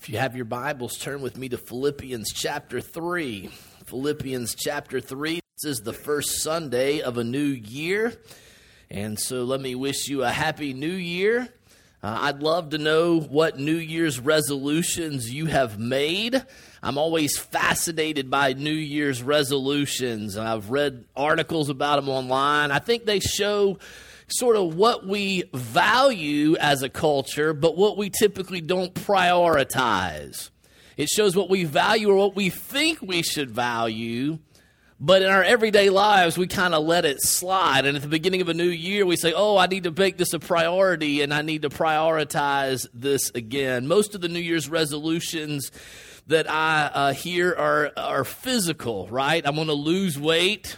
If you have your Bibles, turn with me to Philippians chapter 3. Philippians chapter 3. This is the first Sunday of a new year. And so let me wish you a happy new year. Uh, I'd love to know what New Year's resolutions you have made. I'm always fascinated by New Year's resolutions. I've read articles about them online. I think they show sort of what we value as a culture, but what we typically don't prioritize. It shows what we value or what we think we should value, but in our everyday lives, we kind of let it slide. And at the beginning of a new year, we say, Oh, I need to make this a priority and I need to prioritize this again. Most of the New Year's resolutions that I uh, hear are, are physical, right? I'm going to lose weight,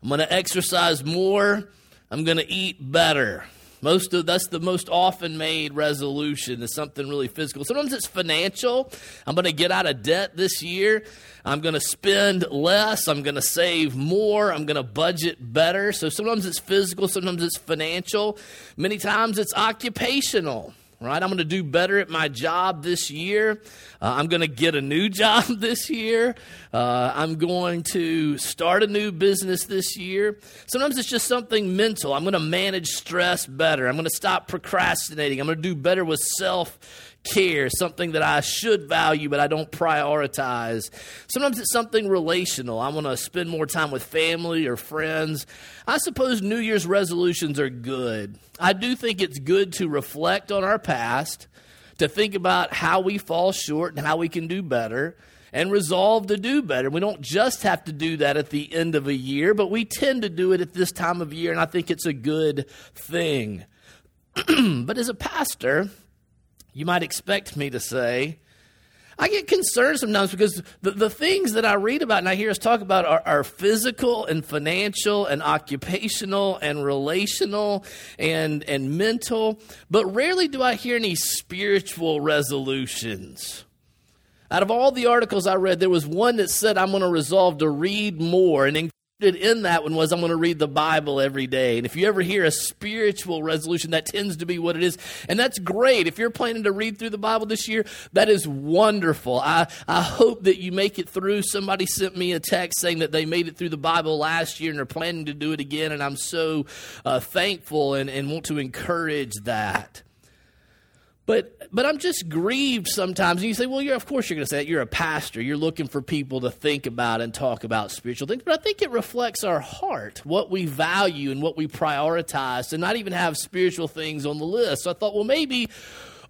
I'm going to exercise more, I'm going to eat better. Most of that's the most often made resolution is something really physical. Sometimes it's financial. I'm going to get out of debt this year. I'm going to spend less. I'm going to save more. I'm going to budget better. So sometimes it's physical, sometimes it's financial. Many times it's occupational right? I'm going to do better at my job this year. Uh, I'm going to get a new job this year. Uh, I'm going to start a new business this year. Sometimes it's just something mental. I'm going to manage stress better. I'm going to stop procrastinating. I'm going to do better with self care, something that I should value, but I don't prioritize. Sometimes it's something relational. I want to spend more time with family or friends. I suppose New Year's resolutions are good. I do think it's good to reflect on our past, to think about how we fall short and how we can do better. And resolve to do better. We don't just have to do that at the end of a year, but we tend to do it at this time of year, and I think it's a good thing. but as a pastor, you might expect me to say. I get concerned sometimes because the, the things that I read about and I hear us talk about are, are physical and financial and occupational and relational and, and mental, but rarely do I hear any spiritual resolutions. Out of all the articles I read, there was one that said, I'm going to resolve to read more. And in that one was I'm going to read the Bible every day. And if you ever hear a spiritual resolution, that tends to be what it is. And that's great. If you're planning to read through the Bible this year, that is wonderful. I, I hope that you make it through. Somebody sent me a text saying that they made it through the Bible last year and are planning to do it again. And I'm so uh, thankful and, and want to encourage that. But but I'm just grieved sometimes. And you say, well, you're of course you're going to say that. You're a pastor. You're looking for people to think about and talk about spiritual things. But I think it reflects our heart, what we value and what we prioritize, to not even have spiritual things on the list. So I thought, well, maybe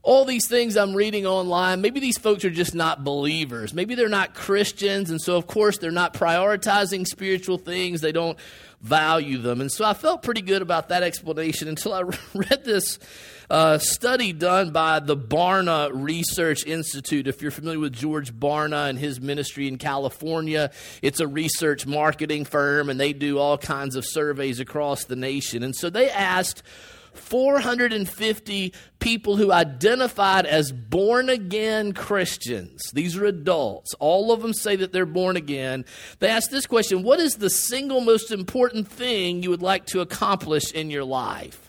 all these things I'm reading online, maybe these folks are just not believers. Maybe they're not Christians, and so of course they're not prioritizing spiritual things. They don't value them. And so I felt pretty good about that explanation until I read this uh, study done by the Barna Research Institute. If you're familiar with George Barna and his ministry in California, it's a research marketing firm and they do all kinds of surveys across the nation. And so they asked 450 people who identified as born again Christians. These are adults. All of them say that they're born again. They asked this question What is the single most important thing you would like to accomplish in your life?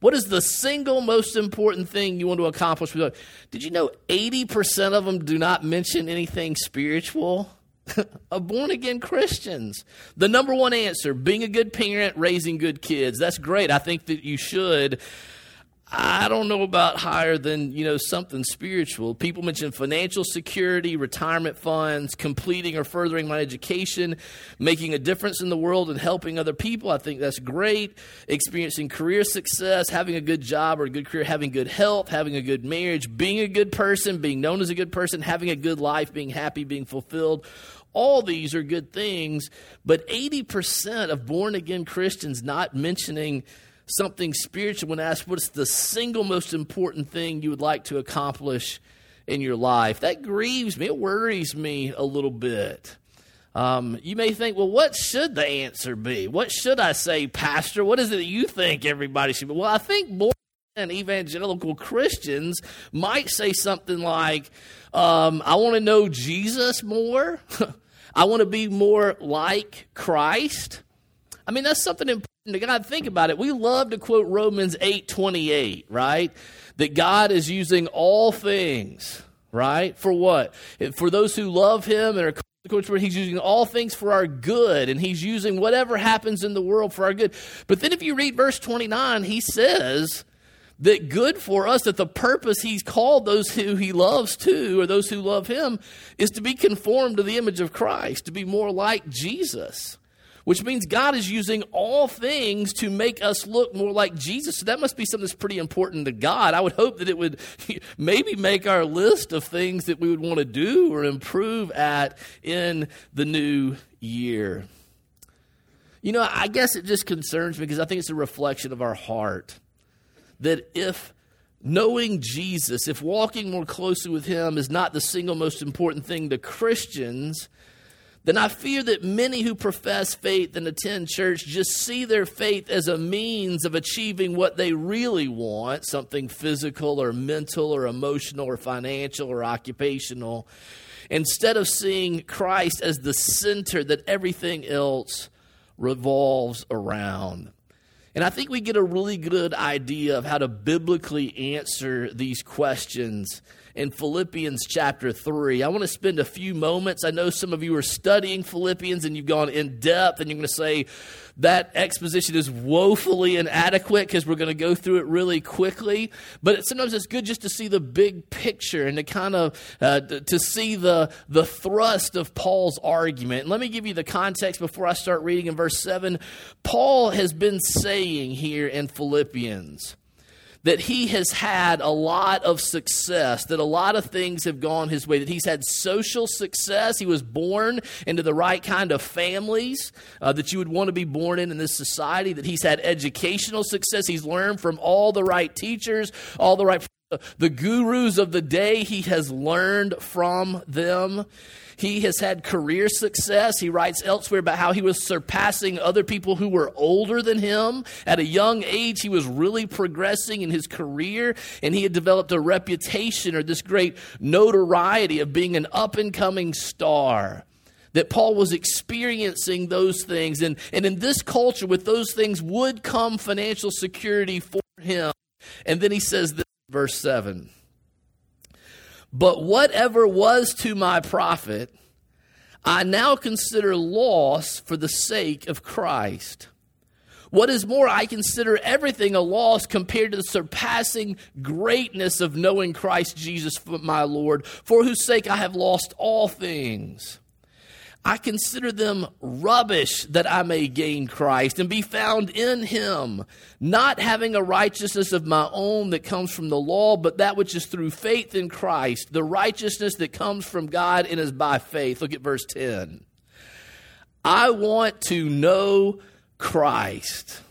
What is the single most important thing you want to accomplish? Did you know 80% of them do not mention anything spiritual? of born again Christians. The number one answer being a good parent, raising good kids. That's great. I think that you should. I don't know about higher than, you know, something spiritual. People mention financial security, retirement funds, completing or furthering my education, making a difference in the world and helping other people. I think that's great. Experiencing career success, having a good job or a good career, having good health, having a good marriage, being a good person, being known as a good person, having a good life, being happy, being fulfilled. All these are good things, but 80% of born again Christians not mentioning something spiritual when asked what's the single most important thing you would like to accomplish in your life. That grieves me. It worries me a little bit. Um, you may think, well, what should the answer be? What should I say, Pastor? What is it that you think everybody should be? Well, I think born and evangelical Christians might say something like, um, I want to know Jesus more. I want to be more like Christ. I mean, that's something important to God. Think about it. We love to quote Romans 8 28, right? That God is using all things right? For what? For those who love him and are he's using all things for our good and he's using whatever happens in the world for our good. But then if you read verse 29, he says that good for us, that the purpose he's called those who he loves to, or those who love him, is to be conformed to the image of Christ, to be more like Jesus which means God is using all things to make us look more like Jesus. So that must be something that's pretty important to God. I would hope that it would maybe make our list of things that we would want to do or improve at in the new year. You know, I guess it just concerns me because I think it's a reflection of our heart that if knowing Jesus, if walking more closely with Him is not the single most important thing to Christians, then I fear that many who profess faith and attend church just see their faith as a means of achieving what they really want something physical or mental or emotional or financial or occupational instead of seeing Christ as the center that everything else revolves around. And I think we get a really good idea of how to biblically answer these questions in Philippians chapter 3. I want to spend a few moments. I know some of you are studying Philippians and you've gone in depth, and you're going to say that exposition is woefully inadequate because we're going to go through it really quickly. But sometimes it's good just to see the big picture and to kind of uh, to see the, the thrust of Paul's argument. And let me give you the context before I start reading in verse 7. Paul has been saying here in Philippians that he has had a lot of success, that a lot of things have gone his way, that he's had social success. He was born into the right kind of families uh, that you would want to be born in in this society, that he's had educational success. He's learned from all the right teachers, all the right the gurus of the day, he has learned from them. He has had career success. He writes elsewhere about how he was surpassing other people who were older than him. At a young age, he was really progressing in his career, and he had developed a reputation or this great notoriety of being an up and coming star that Paul was experiencing those things. And, and in this culture, with those things would come financial security for him. And then he says this, verse 7 but whatever was to my profit, I now consider loss for the sake of Christ. What is more, I consider everything a loss compared to the surpassing greatness of knowing Christ Jesus, my Lord, for whose sake I have lost all things. I consider them rubbish that I may gain Christ and be found in him, not having a righteousness of my own that comes from the law, but that which is through faith in Christ, the righteousness that comes from God and is by faith. Look at verse 10. I want to know Christ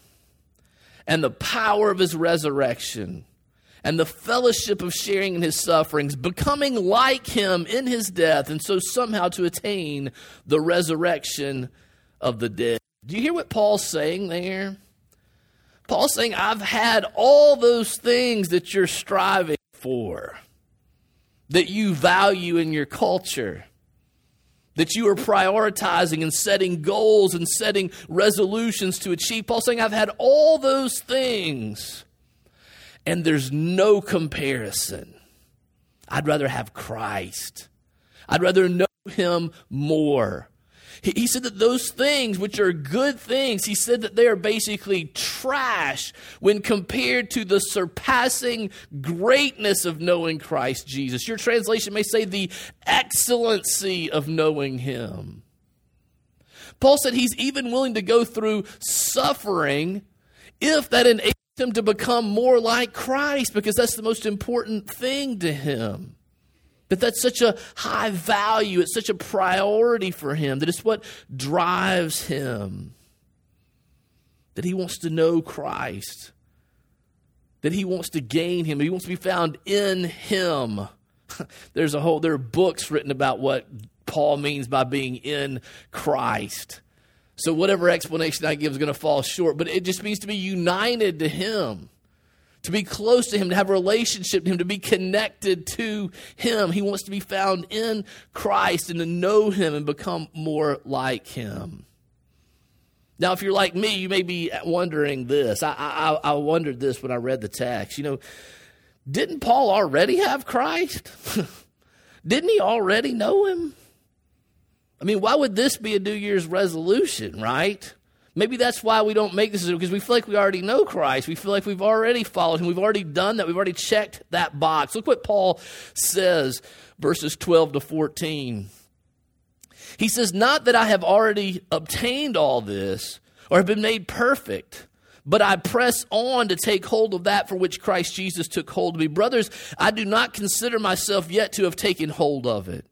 and the power of his resurrection and the fellowship of sharing in his sufferings, becoming like him in his death, and so somehow to attain the resurrection of the dead. Do you hear what Paul's saying there? Paul's saying, I've had all those things that you're striving for, that you value in your culture, that you are prioritizing and setting goals and setting resolutions to achieve. Paul's saying, I've had all those things and there's no comparison. I'd rather have Christ. I'd rather know him more. He, he, said that those things, which are good things, he said that they are basically trash when compared to the surpassing greatness of knowing Christ Jesus. Your translation may say the excellency of knowing him. Paul said he's even willing to go through suffering if that enables him to become more like Christ because that's the most important thing to him. That that's such a high value, it's such a priority for him, that it's what drives him. That he wants to know Christ. That he wants to gain him. He wants to be found in him. There's a whole there are books written about what Paul means by being in Christ. So whatever explanation I give is going to fall short, but it just means to be united to Him, to be close to Him, to have a relationship to Him, to be connected to Him. He wants to be found in Christ and to know Him and become more like Him. Now, if you're like me, you may be wondering this. I, I, I wondered this when I read the text. You know, didn't Paul already have Christ? Didn't he already know him? I mean, why would this be a New Year's resolution, right? Maybe that's why we don't make this because we feel like we already know Christ. We feel like we've already followed him. We've already done that. We've already checked that box. Look what Paul says, verses 12 to 14. He says, Not that I have already obtained all this or have been made perfect, but I press on to take hold of that for which Christ Jesus took hold of me. Brothers, I do not consider myself yet to have taken hold of it.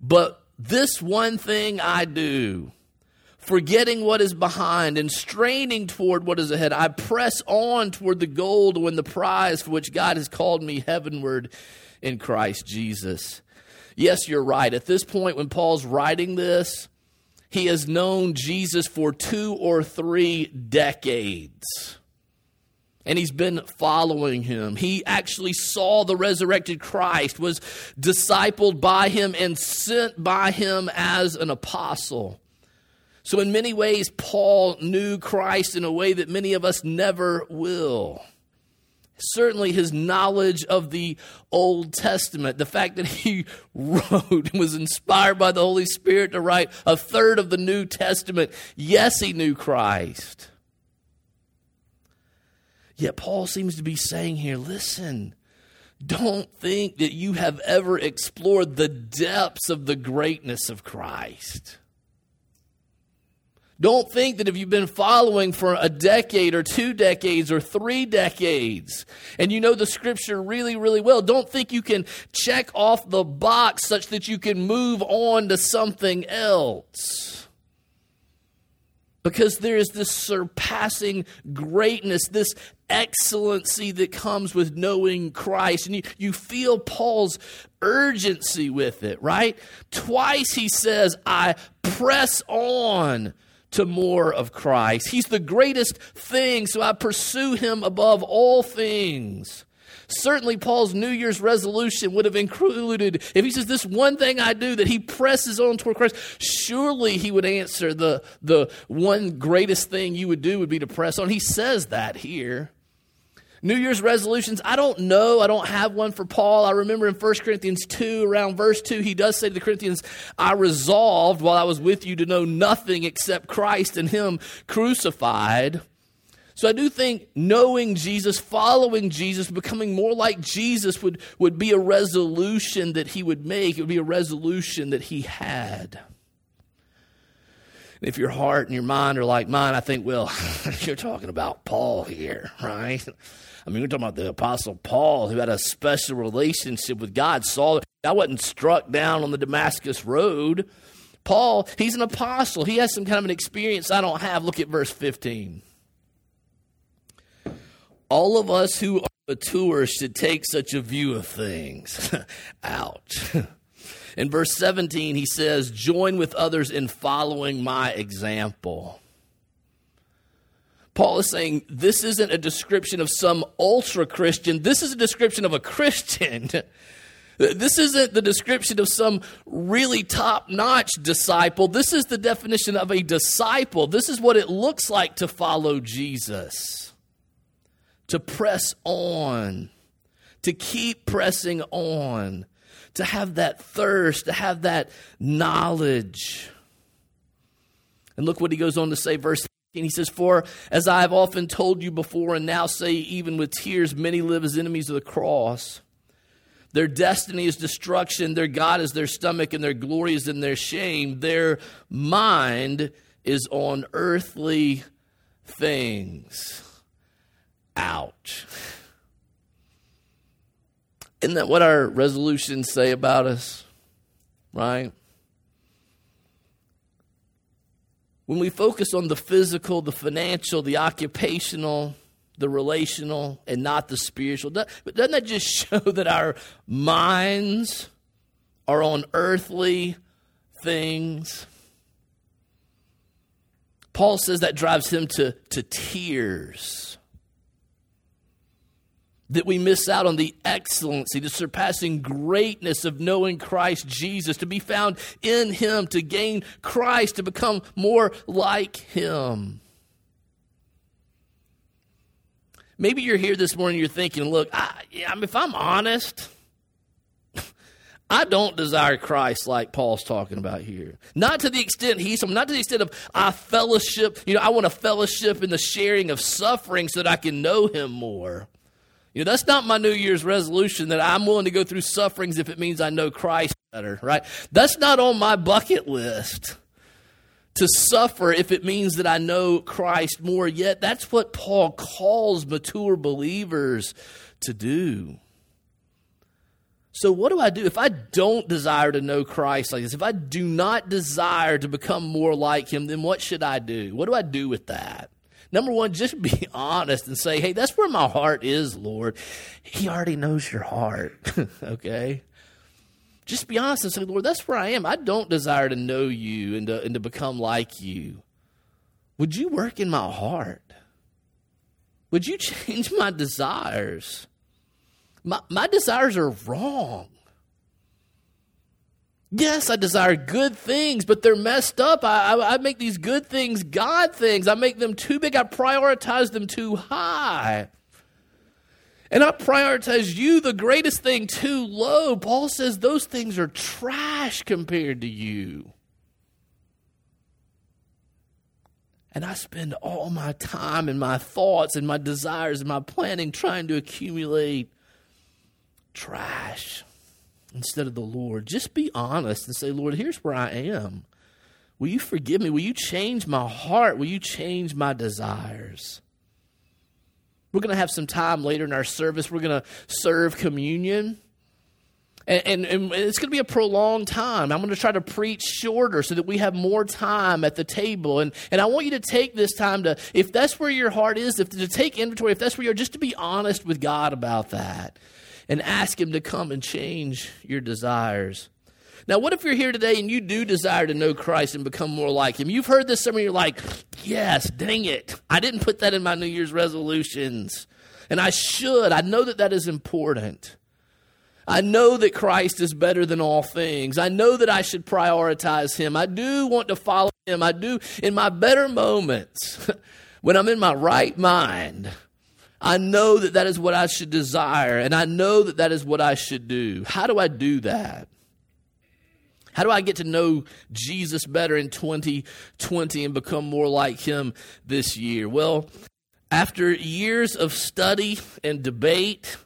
But this one thing I do forgetting what is behind and straining toward what is ahead. I press on toward the goal to win the prize for which God has called me heavenward in Christ Jesus. Yes, you're right. At this point, when Paul's writing this, he has known Jesus for two or three decades. And he's been following him. He actually saw the resurrected Christ, was discipled by him, and sent by him as an apostle. So, in many ways, Paul knew Christ in a way that many of us never will. Certainly, his knowledge of the Old Testament, the fact that he wrote and was inspired by the Holy Spirit to write a third of the New Testament, yes, he knew Christ. Yet, Paul seems to be saying here listen, don't think that you have ever explored the depths of the greatness of Christ. Don't think that if you've been following for a decade or two decades or three decades and you know the scripture really, really well, don't think you can check off the box such that you can move on to something else. Because there is this surpassing greatness, this excellency that comes with knowing Christ. And you, you feel Paul's urgency with it, right? Twice he says, I press on to more of Christ. He's the greatest thing, so I pursue him above all things. Certainly, Paul's New Year's resolution would have included, if he says, This one thing I do, that he presses on toward Christ, surely he would answer the, the one greatest thing you would do would be to press on. He says that here. New Year's resolutions, I don't know. I don't have one for Paul. I remember in 1 Corinthians 2, around verse 2, he does say to the Corinthians, I resolved while I was with you to know nothing except Christ and Him crucified. So I do think knowing Jesus, following Jesus, becoming more like Jesus would, would be a resolution that he would make. It would be a resolution that he had. If your heart and your mind are like mine, I think, well, you're talking about Paul here, right? I mean, we're talking about the Apostle Paul, who had a special relationship with God. Saul, I wasn't struck down on the Damascus Road. Paul, he's an apostle. He has some kind of an experience I don't have. Look at verse 15. All of us who are mature should take such a view of things. Ouch. In verse 17, he says, Join with others in following my example. Paul is saying this isn't a description of some ultra Christian, this is a description of a Christian. This isn't the description of some really top notch disciple. This is the definition of a disciple. This is what it looks like to follow Jesus, to press on, to keep pressing on, to have that thirst, to have that knowledge. And look what he goes on to say, verse and he says, For as I have often told you before, and now say even with tears, many live as enemies of the cross. Their destiny is destruction, their God is their stomach, and their glory is in their shame. Their mind is on earthly things. Ouch. Isn't that what our resolutions say about us? Right? when we focus on the physical, the financial, the occupational, the relational, and not the spiritual, doesn't that just show that our minds are on earthly things? Paul says that drives him to, to tears that we miss out on the excellency, the surpassing greatness of knowing Christ Jesus, to be found in Him, to gain Christ, to become more like Him. Maybe you're here this morning, you're thinking, look, I, I mean, if I'm honest, I don't desire Christ like Paul's talking about here. Not to the extent he's not to the extent of I fellowship, you know, I want to fellowship in the sharing of suffering so that I can know him more. You know, that's not my New Year's resolution that I'm willing to go through sufferings if it means I know Christ better, right? That's not on my bucket list to suffer if it means that I know Christ more. Yet that's what Paul calls mature believers to do. So, what do I do if I don't desire to know Christ like this? If I do not desire to become more like Him, then what should I do? What do I do with that? Number one, just be honest and say, hey, that's where my heart is, Lord. He already knows your heart, okay? Just be honest and say, Lord, that's where I am. I don't desire to know you and to, and to become like you. Would you work in my heart? Would you change my desires? My, my desires are wrong. Yes, I desire good things, but they're messed up. I, I, I, make these good things God things. I make them too big. I prioritize them too high. And I prioritize you, the greatest thing, too low. Paul says those things are trash compared to you. And I spend all my time and my thoughts and my desires and my planning trying to accumulate trash instead of the Lord. Just be honest and say, Lord, here's where I am. Will you forgive me? Will you change my heart? Will you change my desires? We're going to have some time later in our service. We're going to serve communion. And, and, and, it's going to be a prolonged time. I'm going to try to preach shorter so that we have more time at the table. And, and I want you to take this time to, if that's where your heart is, if to take inventory, if that's where you're, just to be honest with God about that and ask Him to come and change your desires. Now, what if you're here today and you do desire to know Christ and become more like Him? You've heard this somewhere, you're like, yes, dang it. I didn't put that in my New Year's resolutions. And I should. I know that that is important. I know that Christ is better than all things. I know that I should prioritize Him. I do want to follow Him. I do, in my better moments, when I'm in my right mind, I know that that is what I should desire, and I know that that is what I should do. How do I do that? How do I get to know Jesus better in 2020 and become more like him this year? Well, after years of study and debate,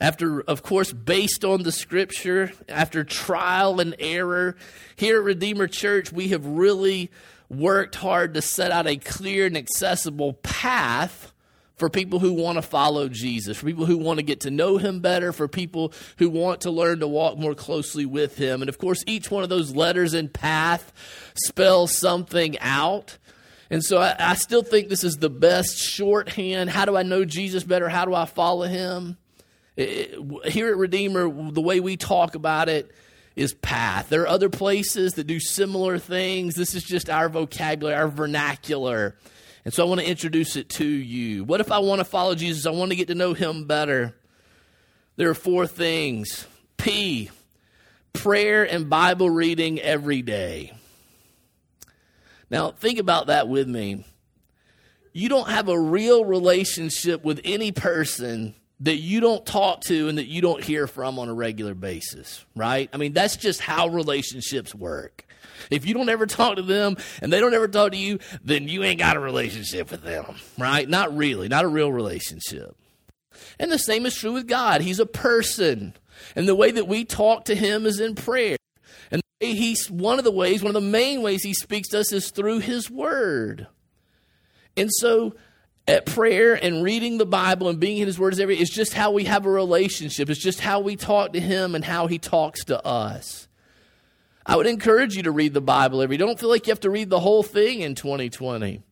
after, of course, based on the scripture, after trial and error, here at Redeemer Church, we have really worked hard to set out a clear and accessible path for people who want to follow Jesus, for people who want to get to know him better, for people who want to learn to walk more closely with him. And of course, each one of those letters in path spells something out. And so I, I, still think this is the best shorthand. How do I know Jesus better? How do I follow him? It, it, here at Redeemer, the way we talk about it is path. There are other places that do similar things. This is just our vocabulary, our vernacular. And so I want to introduce it to you. What if I want to follow Jesus? I want to get to know him better. There are four things P, prayer and Bible reading every day. Now, think about that with me. You don't have a real relationship with any person that you don't talk to and that you don't hear from on a regular basis, right? I mean, that's just how relationships work. If you don't ever talk to them and they don't ever talk to you, then you ain't got a relationship with them, right? Not really, not a real relationship. And the same is true with God. He's a person. And the way that we talk to him is in prayer. And he's one of the ways, one of the main ways he speaks to us is through his word. And so at prayer and reading the Bible and being in his word is every it's just how we have a relationship. It's just how we talk to him and how he talks to us. I would encourage you to read the Bible every. Don't feel like you have to read the whole thing in 2020.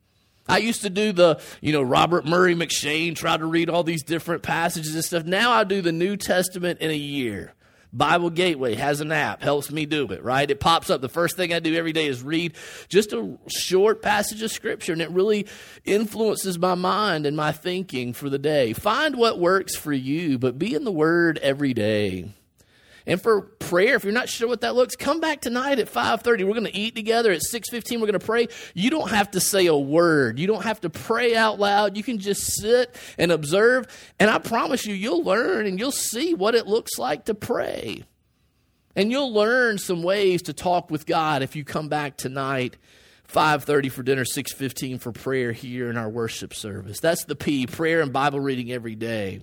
I used to do the, you know, Robert Murray M'Cheyne, try to read all these different passages and stuff. Now I do the New Testament in a year. Bible Gateway has an app, helps me do it, right? It pops up. The first thing I do every day is read just a short passage of Scripture, and it really influences my mind and my thinking for the day. Find what works for you, but be in the Word every day. And for prayer, if you're not sure what that looks, come back tonight at 5:30. We're going to eat together at 6:15. We're going to pray. You don't have to say a word. You don't have to pray out loud. You can just sit and observe, and I promise you you'll learn and you'll see what it looks like to pray. And you'll learn some ways to talk with God if you come back tonight 5:30 for dinner, 6:15 for prayer here in our worship service. That's the P, prayer and Bible reading every day.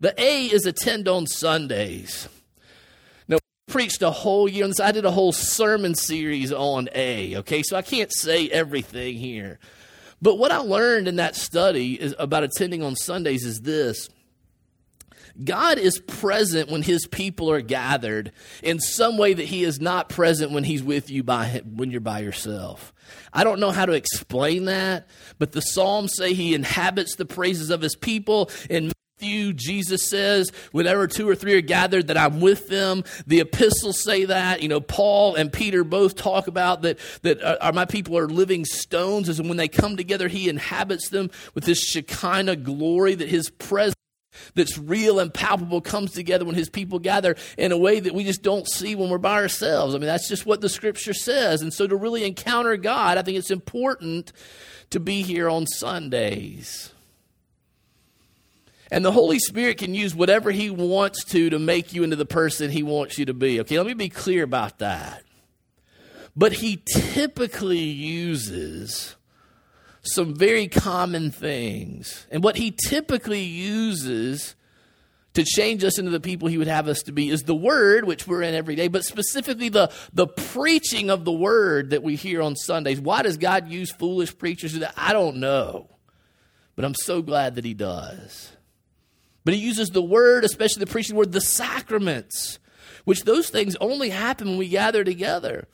The A is attend on Sundays. Preached a whole year on this. I did a whole sermon series on A, okay? So I can't say everything here. But what I learned in that study is about attending on Sundays is this God is present when his people are gathered in some way that he is not present when he's with you by when you're by yourself. I don't know how to explain that, but the Psalms say he inhabits the praises of his people. In Matthew, Jesus says, whenever two or three are gathered, that I'm with them. The epistles say that. You know, Paul and Peter both talk about that, that uh, are, my people are living stones. And when they come together, he inhabits them with this Shekinah glory that his presence that's real and palpable comes together when his people gather in a way that we just don't see when we're by ourselves. I mean, that's just what the scripture says. And so to really encounter God, I think it's important to be here on Sundays. And the Holy Spirit can use whatever He wants to to make you into the person He wants you to be. Okay, let me be clear about that. But He typically uses some very common things. And what he typically uses to change us into the people he would have us to be is the word, which we're in every day, but specifically the, the preaching of the word that we hear on Sundays. Why does God use foolish preachers? I don't know. But I'm so glad that he does. But he uses the word, especially the preaching word, the sacraments, which those things only happen when we gather together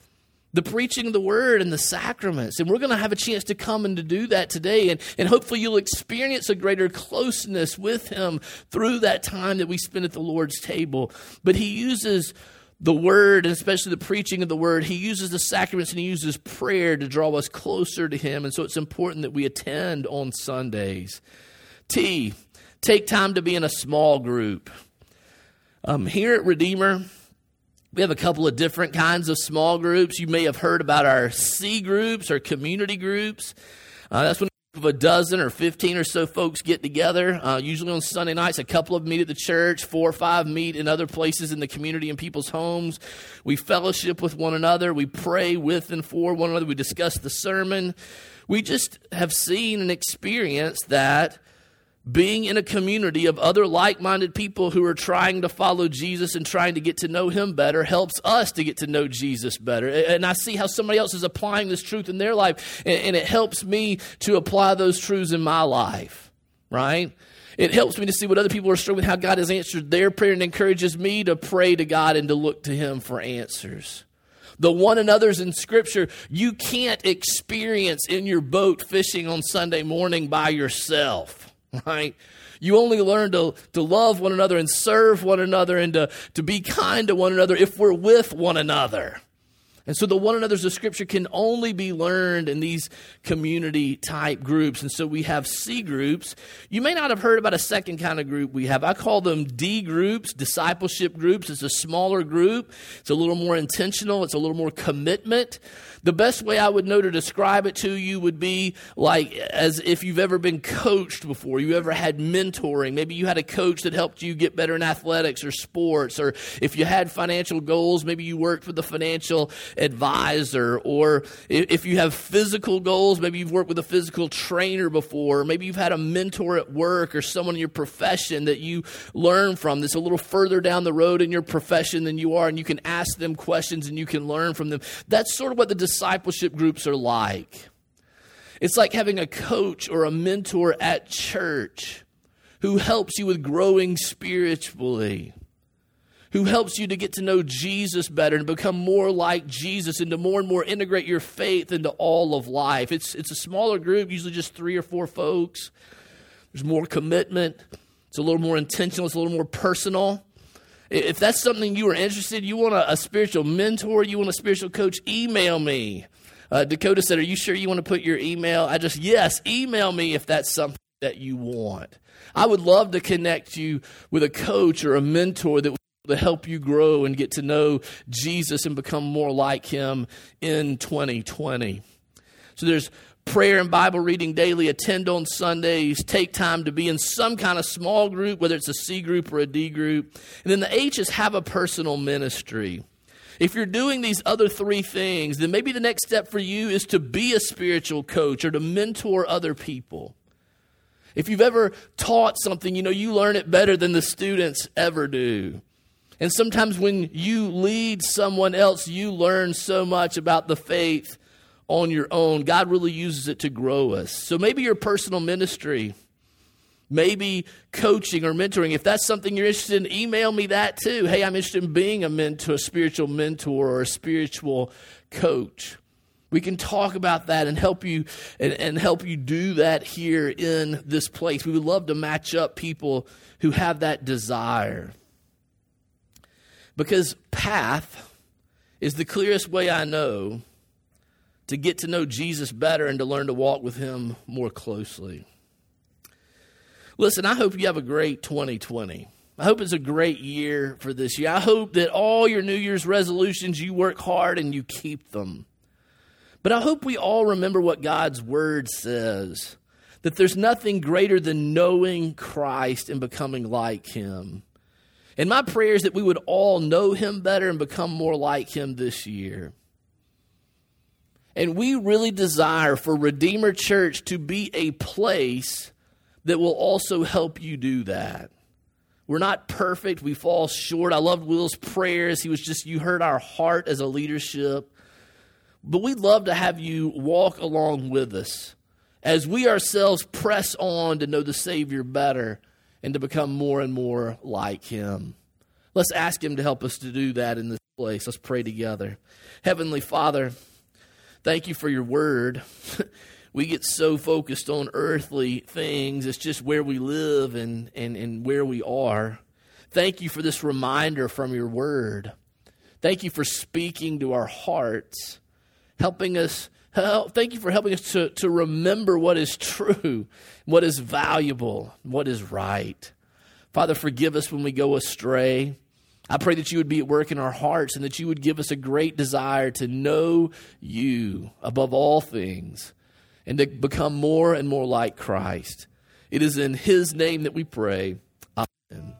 the preaching of the word and the sacraments. And we're going to have a chance to come and to do that today. And, and hopefully you'll experience a greater closeness with him through that time that we spend at the Lord's table. But he uses the word, and especially the preaching of the word, he uses the sacraments and he uses prayer to draw us closer to him. And so it's important that we attend on Sundays. T, take time to be in a small group. Um, here at Redeemer, we have a couple of different kinds of small groups. You may have heard about our C groups or community groups. Uh, that's when a dozen or 15 or so folks get together, uh, usually on Sunday nights. A couple of meet at the church, four or five meet in other places in the community in people's homes. We fellowship with one another, we pray with and for one another, we discuss the sermon. We just have seen and experienced that being in a community of other like minded people who are trying to follow Jesus and trying to get to know Him better helps us to get to know Jesus better. And I see how somebody else is applying this truth in their life, and it helps me to apply those truths in my life, right? It helps me to see what other people are struggling with, how God has answered their prayer, and encourages me to pray to God and to look to Him for answers the one another's in Scripture, you can't experience in your boat fishing on Sunday morning by yourself right? You only learn to, to love one another and serve one another and to, to be kind to one another if we're with one another. And so the one another's of Scripture can only be learned in these community type groups. And so we have C groups. You may not have heard about a second kind of group we have. I call them D groups, discipleship groups. It's a smaller group, it's a little more intentional, it's a little more commitment. The best way I would know to describe it to you would be like as if you've ever been coached before, you ever had mentoring. Maybe you had a coach that helped you get better in athletics or sports, or if you had financial goals, maybe you worked with a financial advisor, or if you have physical goals, maybe you've worked with a physical trainer before, maybe you've had a mentor at work or someone in your profession that you learn from that's a little further down the road in your profession than you are, and you can ask them questions and you can learn from them. That's sort of what the discipleship groups are like. It's like having a coach or a mentor at church who helps you with growing spiritually, who helps you to get to know Jesus better and become more like Jesus and to more and more integrate your faith into all of life. It's, it's a smaller group, usually just three or four folks. There's more commitment, it's a little more intentional, it's a little more personal. If that's something you are interested, you want a, a spiritual mentor, you want a spiritual coach, email me. Uh, Dakota said, Are you sure you want to put your email? I just, yes, email me if that's something that you want. I would love to connect you with a coach or a mentor that to help you grow and get to know Jesus and become more like him in 2020. So there's prayer and Bible reading daily, attend on Sundays, take time to be in some kind of small group, whether it's a C group or a D group. And then the H is have a personal ministry. If you're doing these other three things, then maybe the next step for you is to be a spiritual coach or to mentor other people. If you've ever taught something, you know, you learn it better than the students ever do. And sometimes when you lead someone else, you learn so much about the faith on your own. God really uses it to grow us. So maybe your personal ministry, maybe coaching or mentoring. If that's something you're interested in, email me that too. Hey, I'm interested in being a mentor, a spiritual mentor, or a spiritual coach. We can talk about that and help you and, and help you do that here in this place. We would love to match up people who have that desire. Because path is the clearest way I know to get to know Jesus better and to learn to walk with him more closely. Listen, I hope you have a great 2020. I hope it's a great year for this year. I hope that all your New Year's resolutions, you work hard and you keep them. But I hope we all remember what God's word says that there's nothing greater than knowing Christ and becoming like him. And my prayer is that we would all know him better and become more like him this year. And we really desire for Redeemer Church to be a place that will also help you do that. We're not perfect. We fall short. I loved Will's prayers. He was just, you heard our heart as a leadership. But we'd love to have you walk along with us as we ourselves press on to know the Savior better and to become more and more like Him. Let's ask Him to help us to do that in this place. Let's pray together. Heavenly Father, thank you for your word. we get so focused on earthly things, it's just where we live and, and, and where we are. Thank you for this reminder from your word. Thank you for speaking to our hearts helping us. Help, thank you for helping us to, to remember what is true, what is valuable, what is right. Father, forgive us when we go astray. I pray that you would be at work in our hearts and that you would give us a great desire to know you above all things and to become more and more like Christ. It is in his name that we pray. Amen.